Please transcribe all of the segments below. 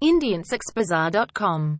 IndianSexBazaar.com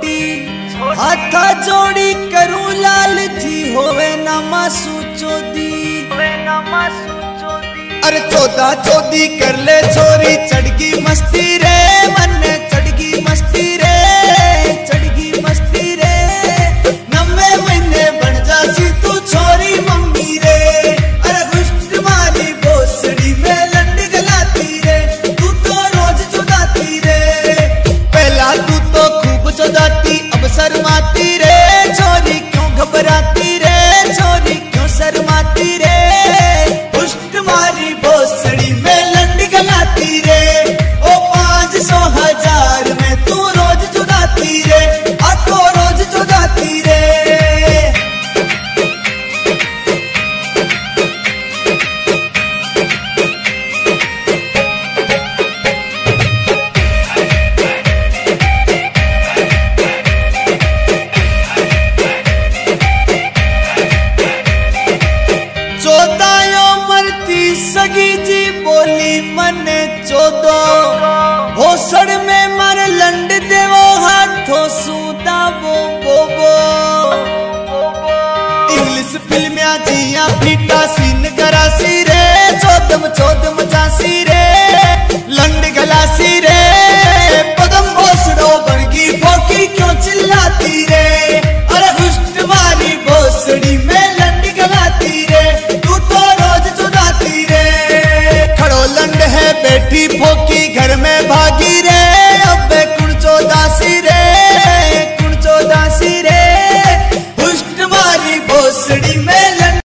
छोटी। हाथ जोड़ी करू लाल जी होवे नमा सुचोदी अरे चौदा चौदी कर ले छोरी चढ़की मस्ती रे मन्ने देखो खोसूता वो वो वो इंग्लिश फ़िल्म जिया फीटा सीन करासी रे चौदम चौदम जासी रे लंड गलासी रे पदम भोसड़ो बनगी बोकी क्यों चिल्लाती रे? अरे हुष्ट मारी भोसड़ी में लंड गलाती रे। तू तो रोज चुदाती रे।